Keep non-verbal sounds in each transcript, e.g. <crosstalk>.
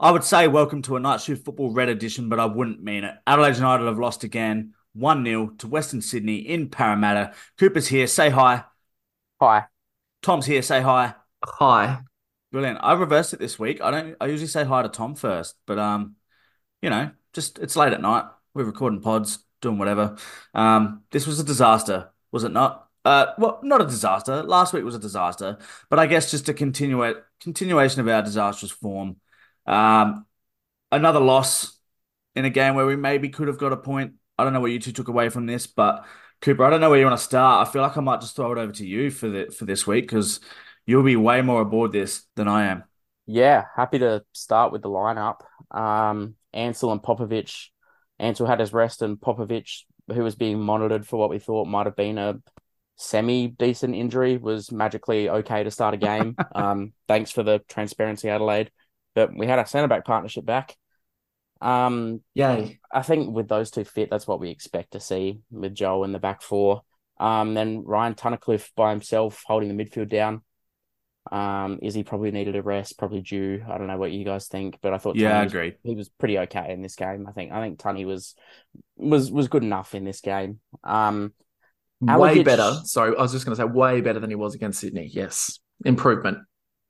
I would say welcome to a night shift football red edition, but I wouldn't mean it. Adelaide United have lost again, 1 0 to Western Sydney in Parramatta. Cooper's here, say hi. Hi. Tom's here, say hi. Hi. Brilliant. I reversed it this week. I don't I usually say hi to Tom first, but um, you know, just it's late at night. We're recording pods, doing whatever. Um, this was a disaster, was it not? Uh, well, not a disaster. Last week was a disaster, but I guess just a continua- continuation of our disastrous form. Um, another loss in a game where we maybe could have got a point. I don't know what you two took away from this, but Cooper, I don't know where you want to start. I feel like I might just throw it over to you for the for this week because you'll be way more aboard this than I am. Yeah, happy to start with the lineup. Um, Ansell and Popovich. Ansell had his rest, and Popovich, who was being monitored for what we thought might have been a semi decent injury, was magically okay to start a game. <laughs> um, thanks for the transparency, Adelaide. But we had our centre back partnership back. Um, Yay. I think with those two fit, that's what we expect to see with Joe in the back four. Um, then Ryan Tunnicliffe by himself holding the midfield down. Um, is he probably needed a rest? Probably due. I don't know what you guys think, but I thought Yeah, I was, agree. he was pretty okay in this game. I think I think Tunny was was was good enough in this game. Um, Way Alagich- better. Sorry, I was just going to say way better than he was against Sydney. Yes. Improvement.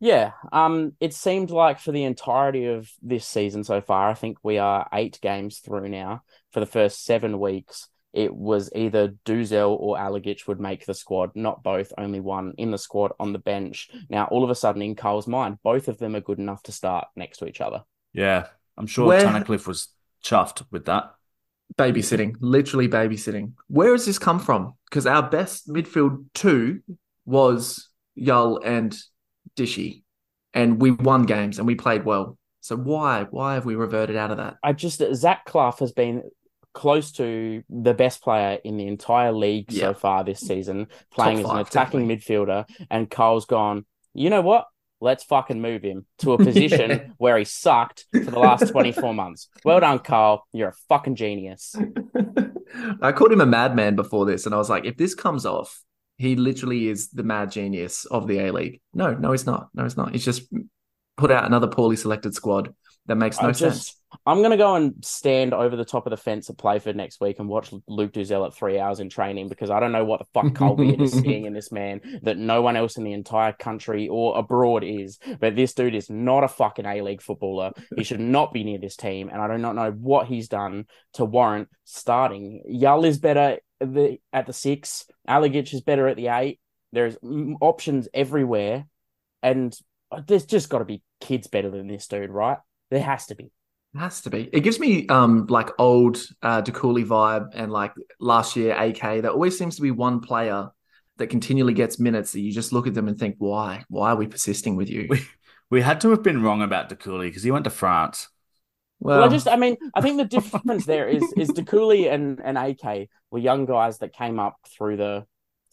Yeah, um, it seemed like for the entirety of this season so far, I think we are eight games through now. For the first seven weeks, it was either Duzel or Alagich would make the squad, not both, only one in the squad on the bench. Now, all of a sudden, in Carl's mind, both of them are good enough to start next to each other. Yeah, I'm sure Where- Tunnicliffe was chuffed with that. Babysitting. Literally babysitting. Where has this come from? Because our best midfield two was Yull and Dishy. And we won games and we played well. So why? Why have we reverted out of that? I just Zach Clough has been close to the best player in the entire league Yeah. so far this season, playing as an attacking definitely. midfielder. And Cole's gone, you know what? Let's fucking move him to a <laughs> position Yeah. where he sucked for the last 24 months. Well done, Carl. You're a fucking genius. <laughs> I called him a madman before this, and I was like, if this comes off, he literally is the mad genius of the A League. No, no, he's not. No, he's not. He's just put out another poorly selected squad that makes no I sense. I'm going to go and stand over the top of the fence at Playford next week and watch Luke Duzel at three hours in training because I don't know what the fuck <laughs> Colby is seeing in this man that no one else in the entire country or abroad is. But this dude is not a fucking A League footballer. He should not be near this team. And I do not know what he's done to warrant starting. Yull is better at the, at the six, Alagich is better at the eight. There's options everywhere. And there's just got to be kids better than this dude, right? There has to be. It has to be. It gives me um like old uh DeCooley vibe and like last year AK. There always seems to be one player that continually gets minutes that you just look at them and think, why? Why are we persisting with you? We, we had to have been wrong about DeCooley because he went to France. Well, I just, I mean, I think the difference there is is DeCooley and and AK were young guys that came up through the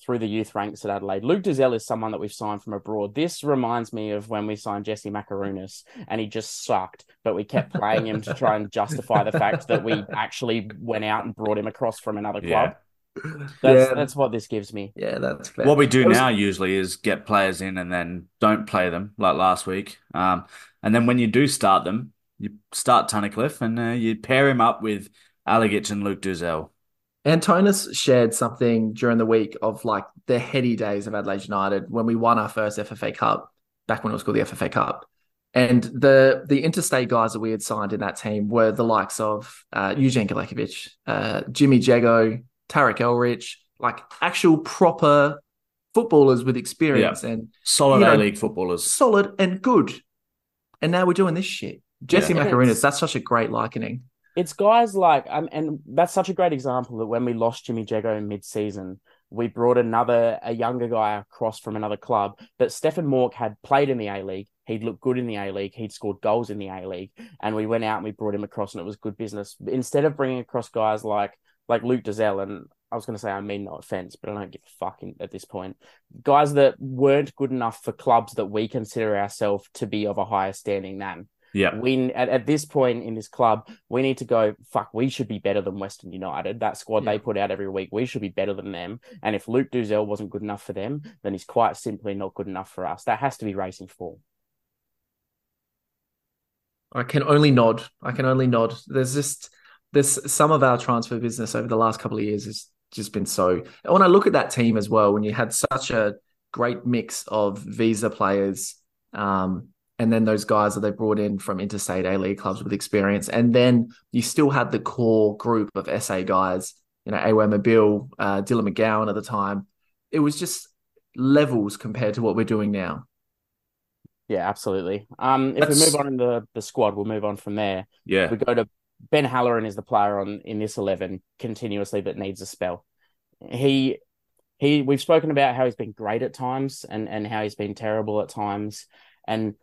through the youth ranks at Adelaide. Luke Duzel is someone that we've signed from abroad. This reminds me of when we signed Jesse Makarounas and he just sucked, but we kept playing him to try and justify the fact that we actually went out and brought him across from another club. That's Yeah. that's what this gives me. yeah, that's fair. What we do was- now usually is get players in and then don't play them like last week. Um, and then when you do start them, you start Tunnicliffe and uh, you pair him up with Alagich and Luke Duzel. Antonis shared something during the week of like the heady days of Adelaide United when we won our first FFA Cup, back when it was called the FFA Cup. And the the interstate guys that we had signed in that team were the likes of uh, Eugene Galekovic, uh, Jimmy Jeggo, Tarek Elrich, like actual proper footballers with experience and Solid You know- A League footballers. solid and good. And now we're doing this shit. Jesse Yeah. That's such a great likening. It's guys like, um, and that's such a great example that when we lost Jimmy Jeggo in mid-season, we brought another, a younger guy across from another club. But Stefan Mauk had played in the A League. He'd looked good in the A League. He'd scored goals in the A League, and we went out and we brought him across, and it was good business. Instead of bringing across guys like like Luke Duzel, and I was going to say I mean no offense, but I don't give a fuck in, at this point. Guys that weren't good enough for clubs that we consider ourselves to be of a higher standing than Yeah. we at, at this point in this club, we need to go, fuck, we should be better than Western United. That squad Yeah. they put out every week, we should be better than them. And if Luke Duzel wasn't good enough for them, then he's quite simply not good enough for us. That has to be racing for. I can only nod. I can only nod. There's just there's some of our transfer business over the last couple of years has just been so. And when I look at that team as well, when you had such a great mix of visa players, um, and then those guys that they brought in from interstate A League clubs with experience, and then you still had the core group of SA guys, you know, Awer Mabil, uh, Dylan McGowan at the time. It was just levels compared to what we're doing now. Yeah, absolutely. Um, if That's- we move on in the, the squad, we'll move on from there. Yeah. We go to Ben Halloran is the player on in this eleven continuously that needs a spell. He he we've spoken about how he's been great at times and and how he's been terrible at times and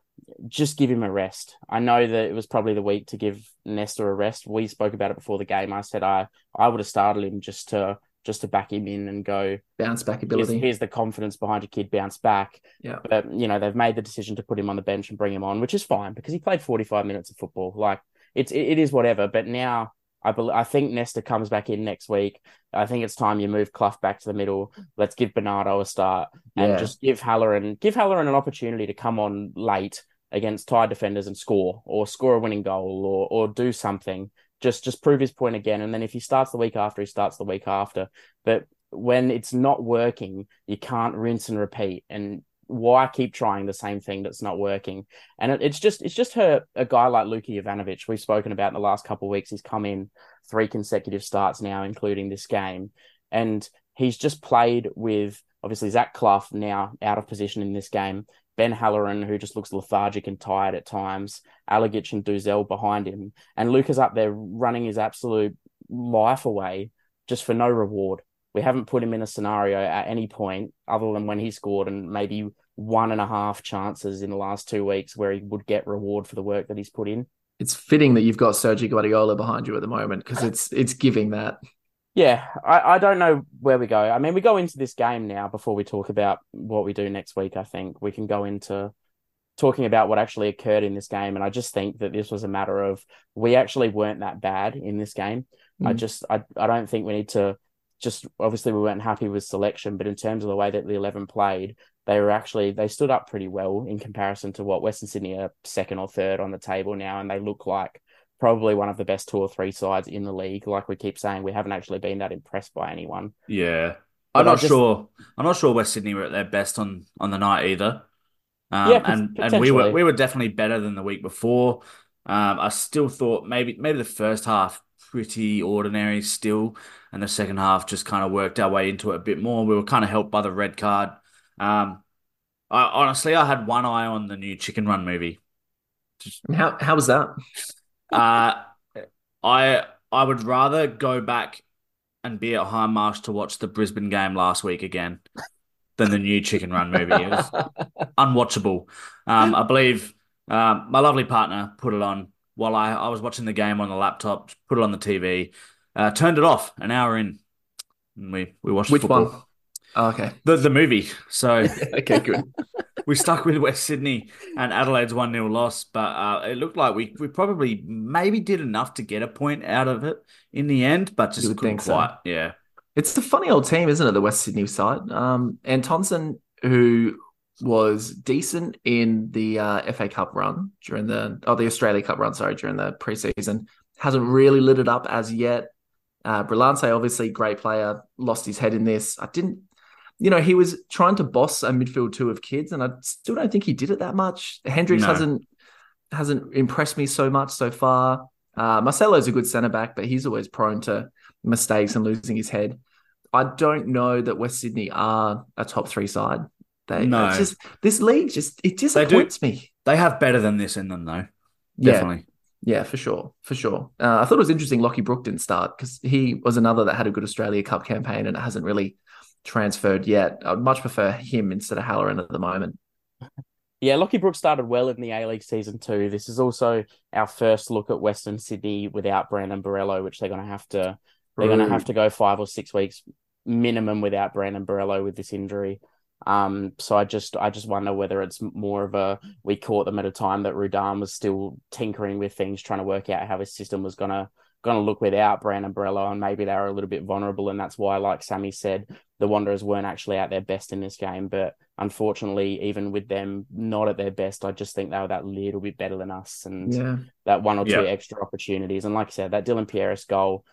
just give him a rest. I know that it was probably the week to give Nesta a rest. We spoke about it before the game. I said I I would have started him just to just to back him in and go Bounce back here's, ability. here's the confidence behind your kid bounce back. Yeah. But you know, they've made the decision to put him on the bench and bring him on, which is fine because he played 45 minutes of football. Like it's it, it is whatever. But now I bel I think Nesta comes back in next week. I think it's time you move Clough back to the middle. Let's give Bernardo a start and Yeah. just give Halloran give Halloran an opportunity to come on late against tired defenders and score or score a winning goal or or do something. Just just prove his point again. And then if he starts the week after, he starts the week after. But when it's not working, you can't rinse and repeat. And why keep trying the same thing that's not working? And it, it's just it's just her a guy like Luka Jovanovic we've spoken about in the last couple of weeks. He's come in three consecutive starts now, including this game, and he's just played with obviously Zach Clough now out of position in this game. Ben Halloran, who just looks lethargic and tired at times, Alagich and Duzel behind him, and Luca's up there running his absolute life away just for no reward. We haven't put him in a scenario at any point other than when he scored and maybe one and a half chances in the last two weeks where he would get reward for the work that he's put in. It's fitting that you've got Sergio Guardiola behind you at the moment because <laughs> it's it's giving that. Yeah, I, I don't know where we go. I mean, we go into this game now before we talk about what we do next week. I think we can go into talking about what actually occurred in this game. And I just think that this was a matter of we actually weren't that bad in this game. I Mm. just, I, I don't think we need to just, obviously, we weren't happy with selection, but in terms of the way that the 11 played, they were actually, they stood up pretty well in comparison to what Western Sydney are second or third on the table now. And they look like, Probably one of the best two or three sides in the league. Like we keep saying, we haven't actually been that impressed by anyone. Yeah. But I'm not just- sure. I'm not sure West Sydney were at their best on on the night either. Um, Yeah, and and we were we were definitely better than the week before. Um, I still thought maybe maybe the first half pretty ordinary still, and the second half just kind of worked our way into it a bit more. We were kind of helped by the red card. Um, I honestly I had one eye on the new Chicken Run movie. How how was that? Uh, I I would rather go back and be at Hindmarsh to watch the Brisbane game last week again than the new Chicken Run movie. It was <laughs> unwatchable. Um, I believe um, my lovely partner put it on while I, I was watching the game on the laptop, put it on the TV, uh, turned it off an hour in. And we, we watched Which football. one? Oh, okay. The, the movie. So <laughs> Okay, good. <laughs> we stuck with West Sydney and Adelaide's 1 0 loss, but uh, it looked like we, we probably maybe did enough to get a point out of it in the end, but just couldn't think so. quite. Yeah. It's the funny old team, isn't it? The West Sydney side. Um, and Thompson, who was decent in the uh, FA Cup run during the oh the Australia Cup run, sorry, during the preseason, hasn't really lit it up as yet. Uh, Brillante, obviously great player, lost his head in this. I didn't, you know, he was trying to boss a midfield two of kids, and I still don't think he did it that much. Hendricks No. hasn't hasn't impressed me so much so far. Uh, Marcelo's a good centre back, but he's always prone to mistakes and losing his head. I don't know that West Sydney are a top three side. They No. it's just this league just it They do. me. They have better than this in them, though. Definitely. yeah, for sure, for sure. Uh, I thought it was interesting. Lockie Brook didn't start because he was another that had a good Australia Cup campaign and it hasn't really transferred yet. I'd much prefer him instead of Halloran at the moment. Yeah, Lockie Brooks started well in the A League season two. This is also our first look at Western Sydney without Brandon Borello, which they're going to have to they're going to have to go five or six weeks minimum without Brandon Borello with this injury. Um, so I just I just wonder whether it's more of a we caught them at a time that Rudan was still tinkering with things, trying to work out how his system was gonna gonna look without Brandon Borello, and maybe they were a little bit vulnerable, and that's why, like Sammy said, the Wanderers weren't actually at their best in this game. But unfortunately, even with them not at their best, I just think they were that little bit better than us and Yeah. that one or two Yeah. extra opportunities. And like I said, that Dylan Pierias goal,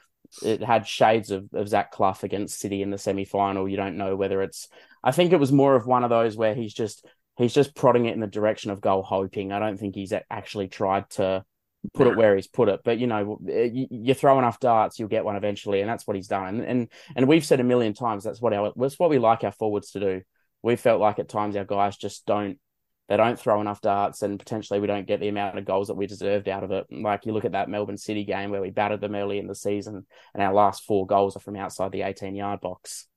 it had shades of, of Zach Clough against City in the semi final. You don't know whether it's, I think it was more of one of those where he's just, he's just prodding it in the direction of goal hoping. I don't think he's actually tried to put it where he's put it. But you know, eh, you, you throw enough darts, you'll get one eventually, and that's what he's done. And and and we've said a million times that's what our that's what we like our forwards to do. We felt like at times our guys just don't they don't throw enough darts, and potentially we don't get the amount of goals that we deserved out of it. Like you look at that Melbourne City game where we battered them early in the season, and our last four goals are from outside the eighteen yard box.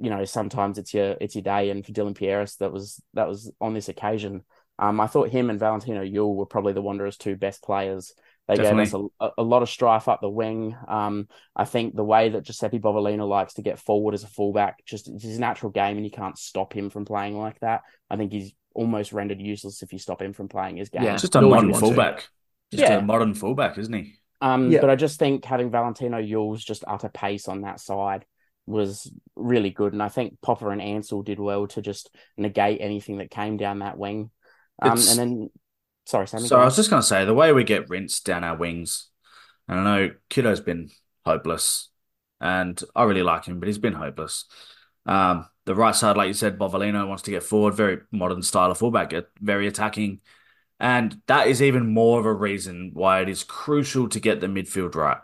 You know, sometimes it's your it's your day, and for Dylan Pierias, that was that was on this occasion. Um, I thought him and Valentino Yuel were probably the Wanderers' two best players. They Definitely. gave us a, a lot of strife up the wing. Um, I think the way that Giuseppe Bovalina likes to get forward as a fullback, just it's his natural game, and you can't stop him from playing like that. I think he's almost rendered useless if you stop him from playing his game. Yeah. Just a Nor modern want to. fullback. Just Yeah. a modern fullback, isn't he? Um, Yeah. but I just think having Valentino Yuel's just utter pace on that side was really good, and I think Popper and Ansell did well to just negate anything that came down that wing. Um, and then, sorry, Sammy. So I was just going to say the way we get rinsed down our wings, and I know Kitto's been hopeless, and I really like him, but he's been hopeless. Um, the right side, like you said, Bovalina wants to get forward, very modern style of fullback, very attacking, and that is even more of a reason why it is crucial to get the midfield right.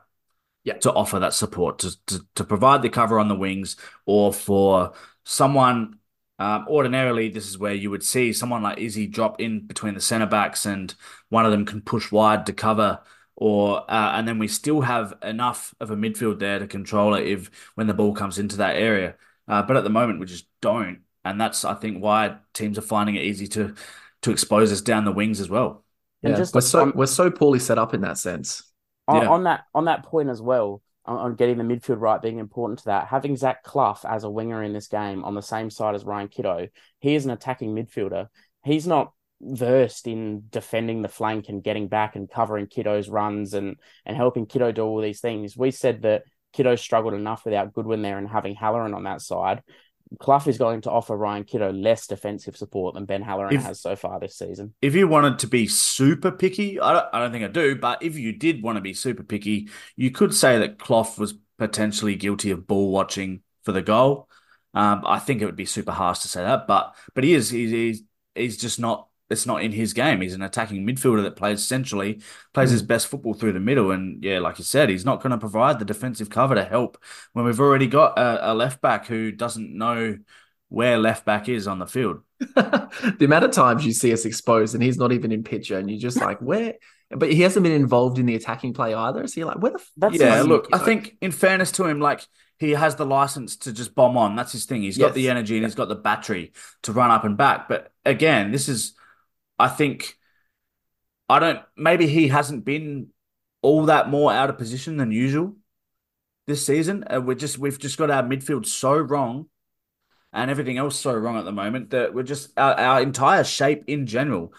Yeah. To offer that support, to, to to provide the cover on the wings, or for someone um, ordinarily, this is where you would see someone like Izzy drop in between the centre backs, and one of them can push wide to cover, or uh, and then we still have enough of a midfield there to control it if when the ball comes into that area. Uh, but at the moment, we just don't, and that's I think why teams are finding it easy to to expose us down the wings as well. And Yeah. just we're so on- we're so poorly set up in that sense. on, Yeah. on that on that point as well, on, on getting the midfield right being important to that, having Zach Clough as a winger in this game on the same side as Ryan Kitto, he is an attacking midfielder. He's not versed in defending the flank and getting back and covering Kitto's runs and and helping Kitto do all these things. We said that Kitto struggled enough without Goodwin there and having Halloran on that side. Clough is going to offer Ryan Kitto less defensive support than Ben Halloran If- has so far this season. If you wanted to be super picky, I don't, I don't think I do, but if you did want to be super picky, you could say that Clough was potentially guilty of ball watching for the goal. Um, I think it would be super harsh to say that, but but he is he's he's, he's just not. It's not in his game. He's an attacking midfielder that plays centrally, plays his hmm. best football through the middle, and yeah, like you said, he's not going to provide the defensive cover to help when we've already got a, a left back who doesn't know where left back is on the field. <laughs> the amount of times you see us exposed and he's not even in picture, and you're just like, where? But he hasn't been involved in the attacking play either. So you're like, where the? F- That's yeah, look, I think in fairness to him, like he has the license to just bomb on. That's his thing. He's got the energy and he's got the battery to run up and back. But again, this is, I think, I don't. Maybe he hasn't been all that more out of position than usual this season. Uh, we're just we've just got our midfield so wrong, and everything else so wrong at the moment that we're just our, our entire shape in general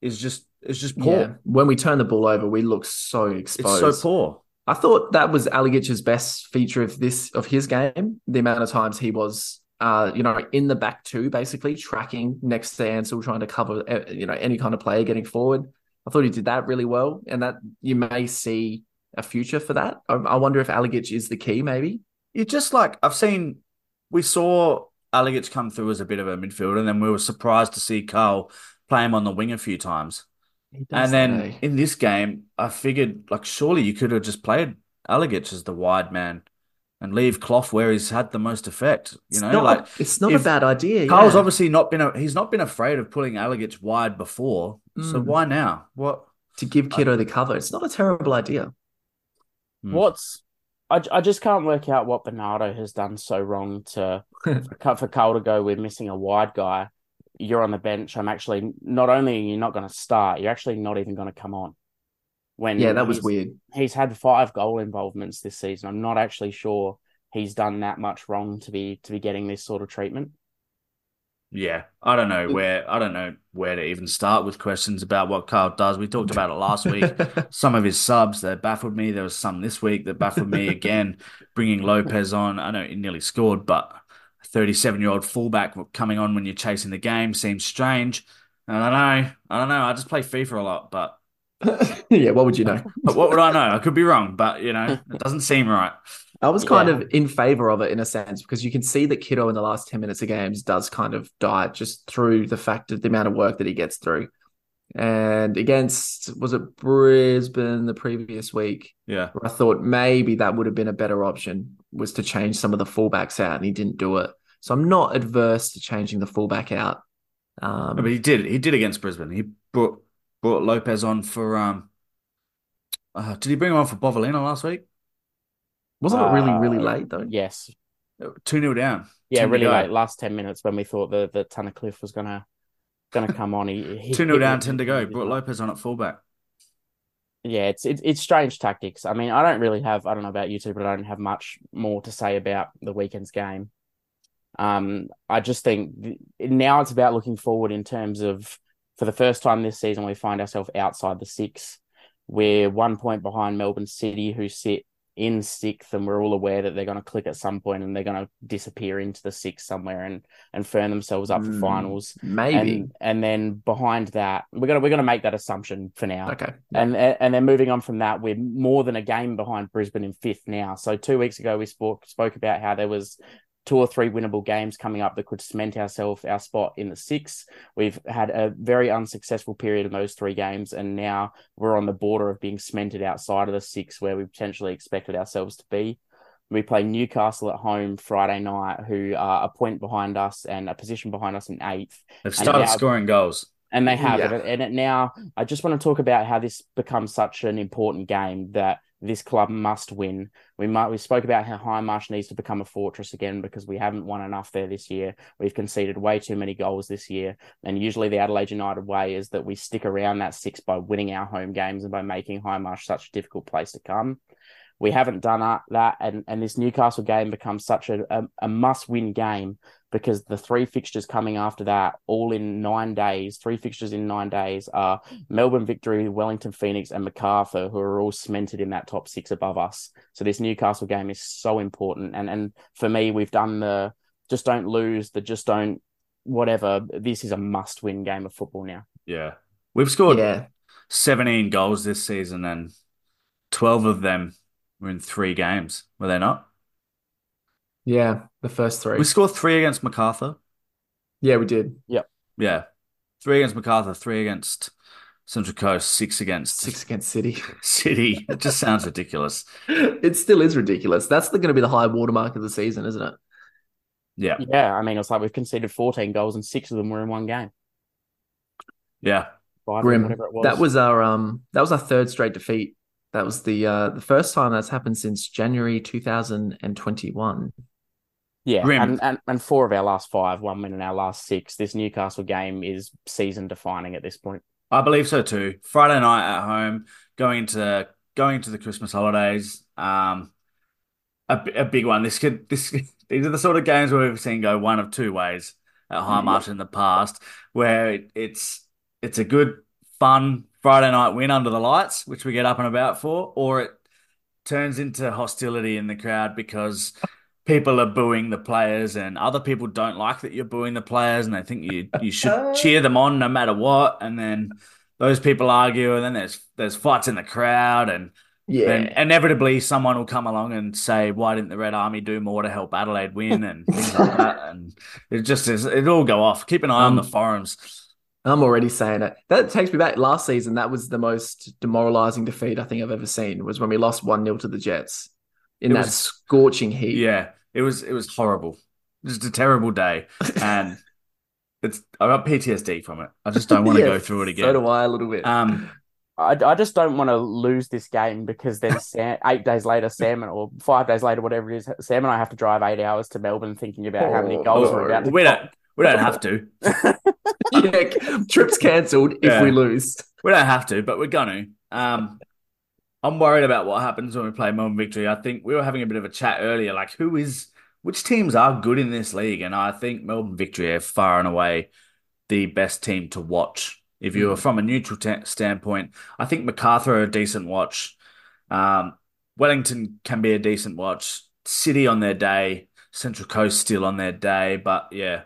is just is just poor. Yeah. When we turn the ball over, we look so It's exposed. so poor. I thought that was Alagich's best feature of this of his game. The amount of times he was, uh, you know, in the back two, basically tracking next to Ansell, trying to cover, uh, you know, any kind of player getting forward. I thought he did that really well, and that you may see a future for that. I, I wonder if Alagich is the key, maybe. You just like I've seen, we saw Alagich come through as a bit of a midfielder, and then we were surprised to see Carl play him on the wing a few times. And then in this game, I figured like surely you could have just played Alagich as the wide man and leave Clough where he's had the most effect. You It's know, not, like it's not a bad idea. Carl's yeah. obviously not been a he's not been afraid of pulling Alagich wide before. So Mm. why now? What? to give Kitto the cover. It's not a terrible idea. Hmm. What's I, I just can't work out what Bernardo has done so wrong to <laughs> for, for Carl to go We're missing a wide guy. You're on the bench. I'm actually not only you're not going to start, you're actually not even going to come on. When Yeah, that was weird. He's had five goal involvements this season. I'm not actually sure he's done that much wrong to be to be getting this sort of treatment. Yeah, I don't know where I don't know where to even start with questions about what Carl does. We talked about it last week. <laughs> Some of his subs that baffled me. There was some this week that baffled me again. <laughs> Bringing Lopez on, I know he nearly scored, but 37 year old fullback coming on when you're chasing the game seems strange. I don't know. I don't know. I just play FIFA a lot, but <laughs> yeah, what would you know? what would I know? I could be wrong, but you know, it doesn't seem right. I was kind Yeah. of in favor of it in a sense because you can see that Kitto in the last 10 minutes of games does kind of die just through the fact of the amount of work that he gets through. And against, was it Brisbane the previous week? Yeah. Where I thought maybe that would have been a better option was to change some of the fullbacks out and he didn't do it. So I'm not adverse to changing the fullback out. Um, But he did. He did against Brisbane. He brought brought Lopez on for um. Uh, did he bring him on for Bovalina last week? wasn't it really, really Uh, late though? Yes. Two 0 down. Yeah, 10 to really go. late. Last ten minutes when we thought the the Tunnicliffe was gonna gonna come on. He, he Two 0 down, ten to go. Brought Lopez on at fullback. Yeah, it's it's it's strange tactics. I mean, I don't really have I don't know about you two, but I don't have much more to say about the weekend's game. Um, I just think th- now it's about looking forward in terms of for the first time this season we find ourselves outside the six. We're one point behind Melbourne City, who sit in sixth, and we're all aware that they're going to click at some point and they're going to disappear into the six somewhere and and firm themselves up for Hmm, finals. Maybe. And and then behind that, we're gonna we're gonna make that assumption for now. okay. And and then moving on from that, we're more than a game behind Brisbane in fifth now. So two weeks ago, we spoke spoke about how there was two or three winnable games coming up that could cement ourselves our spot in the six. We've had a very unsuccessful period in those three games, and now we're on the border of being cemented outside of the six, where we potentially expected ourselves to be. We play Newcastle at home Friday night, who are a point behind us and a position behind us in eighth They've started now- scoring goals. and they have Yeah. it. And it now, I just want to talk about how this becomes such an important game that this club must win. We might we spoke about how Hindmarsh needs to become a fortress again because we haven't won enough there this year. We've conceded way too many goals this year, and usually the Adelaide United way is that we stick around that six by winning our home games and by making Hindmarsh such a difficult place to come. We haven't done that, and, and this Newcastle game becomes such a, a, a must win game because the three fixtures coming after that, all in nine days, three fixtures in nine days, are Melbourne Victory, Wellington Phoenix, and Macarthur, who are all cemented in that top six above us. So this Newcastle game is so important. And and for me, we've done the just don't lose, the just don't whatever. This is a must win game of football now. Yeah. We've scored Yeah. 17 goals this season, and 12 of them were in three games, were they not? Yeah. The first three. We scored three against MacArthur. Yeah, we did. Yep. Yeah. Three against MacArthur, three against Central Coast, six against Six against City. <laughs> City. It just sounds ridiculous. <laughs> it still is ridiculous. That's going to be the high watermark of the season, isn't it? Yeah. Yeah, I mean, it's like we've conceded 14 goals and six of them were in one game. Yeah. Five, Grim. whatever it was. That was our um that was our third straight defeat. That was the uh the first time that's happened since January 2021. Yeah, Grim. and, and and four of our last five, one win in our last six. This Newcastle game is season defining at this point. I believe so too. Friday night at home, going into going into the Christmas holidays. Um, a, a big one. This could this <laughs> these are the sort of games where we've seen go one of two ways at Hindmarsh in the past, where it, it's it's a good fun Friday night win under the lights, which we get up and about for, or it turns into hostility in the crowd because people are booing the players and other people don't like that you're booing the players and they think you you should <laughs> cheer them on no matter what and then those people argue and then there's there's fights in the crowd and Yeah. then inevitably someone will come along and say why didn't the Red Army do more to help Adelaide win <laughs> and things like that and it just is it all go off keep an eye on Um, the forums I'm already saying it. That takes me back last season. That was the most demoralizing defeat I think I've ever seen was when we lost 1-0 to the Jets in It that was- scorching heat. yeah it was it was horrible just a terrible day and <laughs> it's I got PTSD from it I just don't <laughs> want to go through it again. So do I a little bit. um <laughs> I, I just don't want to lose this game because then Sam, eight days later, Sam and, or five days later, whatever it is, Sam and I have to drive eight hours to Melbourne thinking about how many Oh, goals we're about to we don't we don't have to yeah, trips cancelled if Yeah. we lose. We don't have to, but we're gonna. Um, I'm worried about what happens when we play Melbourne Victory. I think we were having a bit of a chat earlier, like who is which teams are good in this league, and I think Melbourne Victory are far and away the best team to watch. If you are from a neutral ta standpoint, I think Macarthur are a decent watch. Um, Wellington can be a decent watch. City on their day, Central Coast still on their day, but yeah,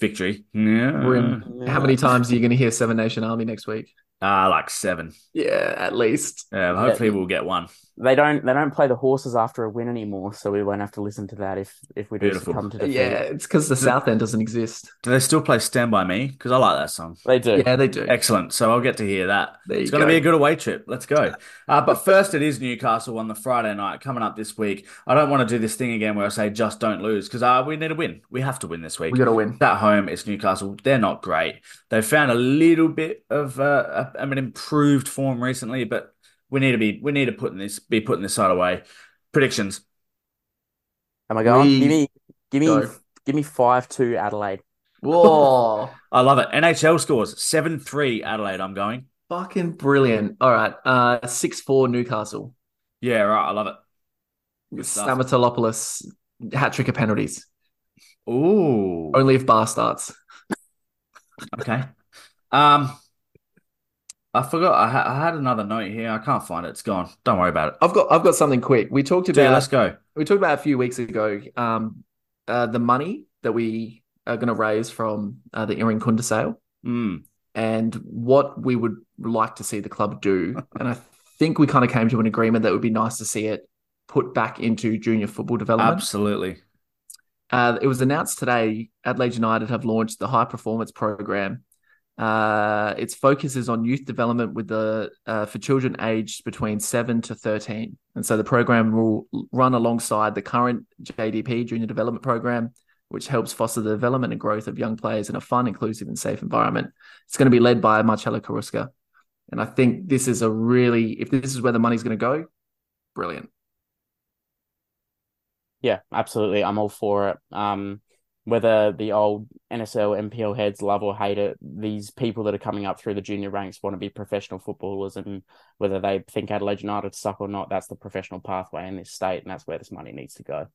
victory. Yeah, Grim. How many times are you going to hear Seven Nation Army next week? Ah, like seven. Yeah, at least. Yeah, hopefully we'll get one. They don't they don't play the horses after a win anymore, so we won't have to listen to that if if we do Beautiful. come to defeat. Yeah, it's because the South End doesn't exist. Do they still play Stand By Me? Because I like that song. They do. Yeah, they do. Excellent. So I'll get to hear that. There it's going to be a good away trip. Let's go. Uh, but first, it is Newcastle on the Friday night coming up this week. I don't want to do this thing again where I say just don't lose because uh, we need to win. We have to win this week. We got to win. At home, it's Newcastle. They're not great. They've found a little bit of uh, I mean improved form recently, but we need to be we need to put this be putting this side away. Predictions. Am I going? We give me give me go. give me five two Adelaide. Whoa. <laughs> I love it. NHL scores seven three Adelaide. I'm going. Fucking brilliant. All right. Uh, 6 4 Newcastle. Yeah, right. I love it. Good stuff. Stamatelopoulos, hat trick of penalties. Ooh. Only if bar starts. Okay. Um, I forgot. I, ha- I had another note here. I can't find it. It's gone. Don't worry about it. I've got I've got something quick. We talked about let's go. we talked about a few weeks ago um uh, the money that we are going to raise from uh, the Irankunda sale Mm. and what we would like to see the club do. <laughs> and I think we kind of came to an agreement that it would be nice to see it put back into junior football development. Absolutely. Uh, it was announced today Adelaide United have launched the high performance program. Uh, its focus is on youth development with the uh, for children aged between seven to thirteen, and so the program will run alongside the current JDP Junior Development Program, which helps foster the development and growth of young players in a fun, inclusive, and safe environment. It's going to be led by Marcelo Caruska, and I think this is a really if this is where the money's going to go, brilliant. Yeah, absolutely. I'm all for it. Um, whether the old NSL, MPL heads love or hate it, these people that are coming up through the junior ranks want to be professional footballers, and whether they think Adelaide United suck or not, that's the professional pathway in this state, and that's where this money needs to go.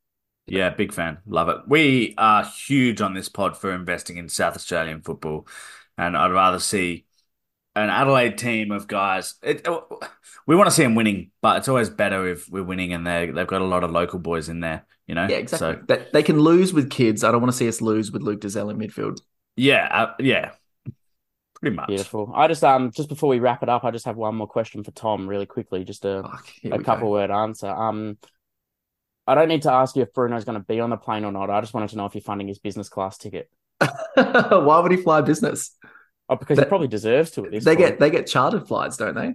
Yeah, big fan. Love it. We are huge on this pod for investing in South Australian football, and I'd rather see an Adelaide team of guys. It, oh, we want to see them winning, but it's always better if we're winning and they they've got a lot of local boys in there. You know. Yeah, exactly. So That they can lose with kids. I don't want to see us lose with Luke Duzel in midfield. yeah, uh, yeah, pretty much. Beautiful. I just um just before we wrap it up, I just have one more question for Tom, really quickly, just a Fuck, a couple go. word answer. Um, I don't need to ask you if Bruno's going to be on the plane or not. I just wanted to know if you're funding his business class ticket. <laughs> Why would he fly business? Oh, because They- he probably deserves to at this They point. get they get chartered flights, don't they? I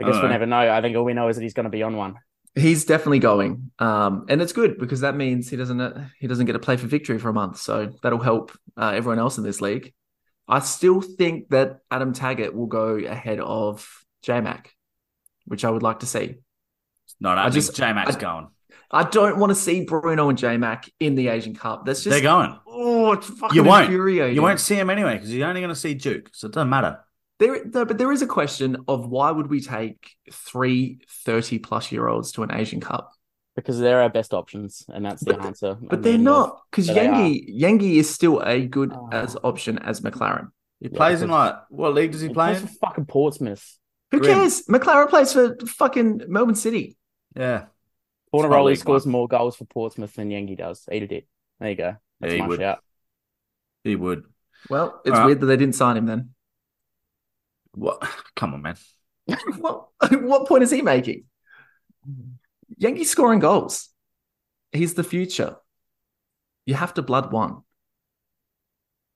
guess we Alright. never know. I think all we know is that he's going to be on one. He's definitely going, um, and it's good because that means he doesn't uh, he doesn't get to play for victory for a month, so that'll help uh, everyone else in this league. I still think that Adam Taggart will go ahead of J Mac, which I would like to see. No, no, I, I just- J Mac's I- going. I don't want to see Bruno and J Mac in the Asian Cup. That's just They're going. oh, it's fucking You won't. infuriating. You won't see him anyway because you're only going to see Duke, so it doesn't matter. There, no, but there is a question of why would we take three 30 plus year olds to an Asian Cup? Because they're our best options, and that's the But- answer. But I they're not because but they Yengi Yengi is still a good Oh. as option as Maclaren. He Yeah, plays in like what league does he He play plays in? for fucking Portsmouth. Who Grim. cares? Maclaren plays for fucking Melbourne City. Yeah, Fornaroli League scores One. more goals for Portsmouth than Yengi does. Eat a dick. There you go. That's Yeah, he my would. shout. he would. Well, it's Alright. weird that they didn't sign him then. What? <sighs> Come on, man. <laughs> what, <laughs> what point is he making? Yengi's scoring goals. He's the future. You have to blood one.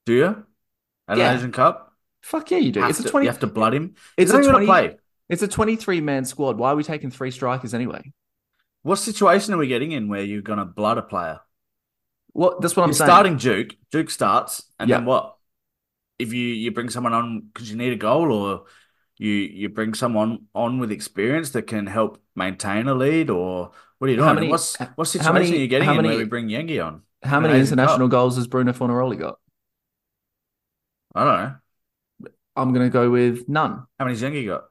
Do you? At Yeah. an Asian Cup? Fuck yeah, you do. Have It's a to- twenty. You have to blood him. It's He's a 20 play. It's a twenty-three man squad. Why are we taking three strikers anyway? What situation are we getting in where you're going to blood a player? Well, that's what I'm You're saying. starting Duke. Duke starts, and then what? If you you bring someone on because you need a goal, or you you bring someone on with experience that can help maintain a lead, or what are you How doing? many- What's what how situation many- are you getting how in many- where we bring Yengi on? How many international goals has Bruno Fornaroli got? I don't know. I'm going to go with none. How many's Yengi got?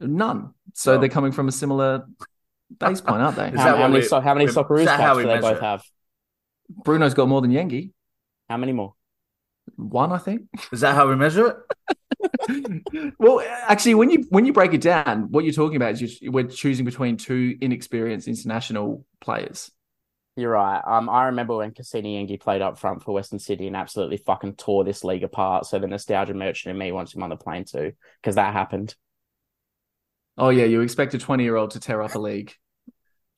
None. So Well- they're coming from a similar base point, aren't they? <laughs> Is How, that how many we- so, how many we- Socceroos is that how we do they measure both it? have? Bruno's got more than Yengi. How many more? One, I think. Is that how we measure it? <laughs> well, actually, when you when you break it down, what you're talking about is you, we're choosing between two inexperienced international players. You're right. Um, I remember when Kusini Yengi played up front for Western City and absolutely fucking tore this league apart. So the nostalgia merchant in me wants him on the plane too, because that happened. Oh yeah, you expect a twenty-year-old to tear up a league.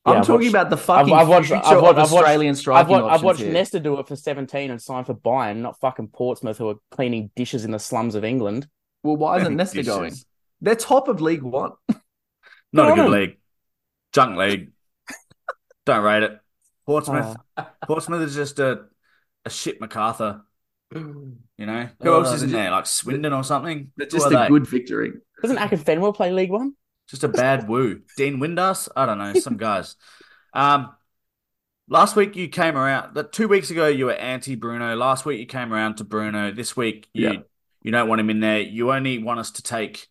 Yeah, I'm I've talking watched- about the fucking I've watched- future I've watched- of I've watched- Australian I've, striking wa- I've watched here. Nesta do it for 17 and sign for Bayern, not fucking Portsmouth, who are cleaning dishes in the slums of England. Well, why isn't Maybe Nesta dishes. going? They're top of League One. <laughs> Not a Good good league. Junk league. <laughs> Don't rate it. Portsmouth. Oh. Portsmouth is just a a shit MacArthur. Mm. You know who Oh, else is in there? Like Swindon or something. They're just a they? good victory. Doesn't Akin Fenwell play League One? Just a bad woo. Dean Windass? I don't know. Some guys. Um, last week you came around. That two weeks ago you were anti Bruno. Last week you came around to Bruno. This week you Yeah. you don't want him in there. You only want us to take.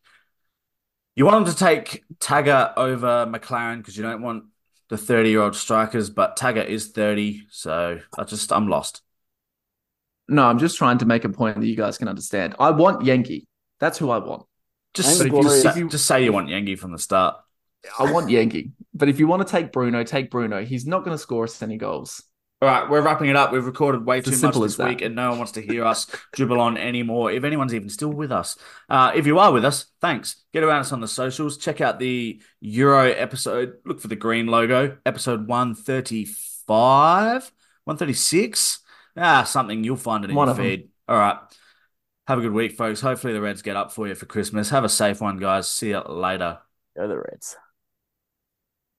You want him to take Tagger over Maclaren because you don't want the thirty-year-old strikers. But Tagger is thirty, so I just I'm lost. No, I'm just trying to make a point that you guys can understand. I want Yengi. That's who I want. Just, I'm just, say, If you- just say you want Yengi from the start. I want Yengi. But if you want to take Bruno, take Bruno. He's not going to score us any goals. All right, we're wrapping it up. We've recorded way It's too much this week, and no one wants to hear us <laughs> dribble on anymore. If anyone's even still with us, uh, if you are with us, thanks. Get around us on the socials. Check out the Euro episode. Look for the green logo. Episode one thirty five, one thirty six. Ah, something. You'll find it in One your feed. All right. Have a good week, folks. Hopefully the Reds get up for you for Christmas. Have a safe one, guys. See you later. Go the Reds.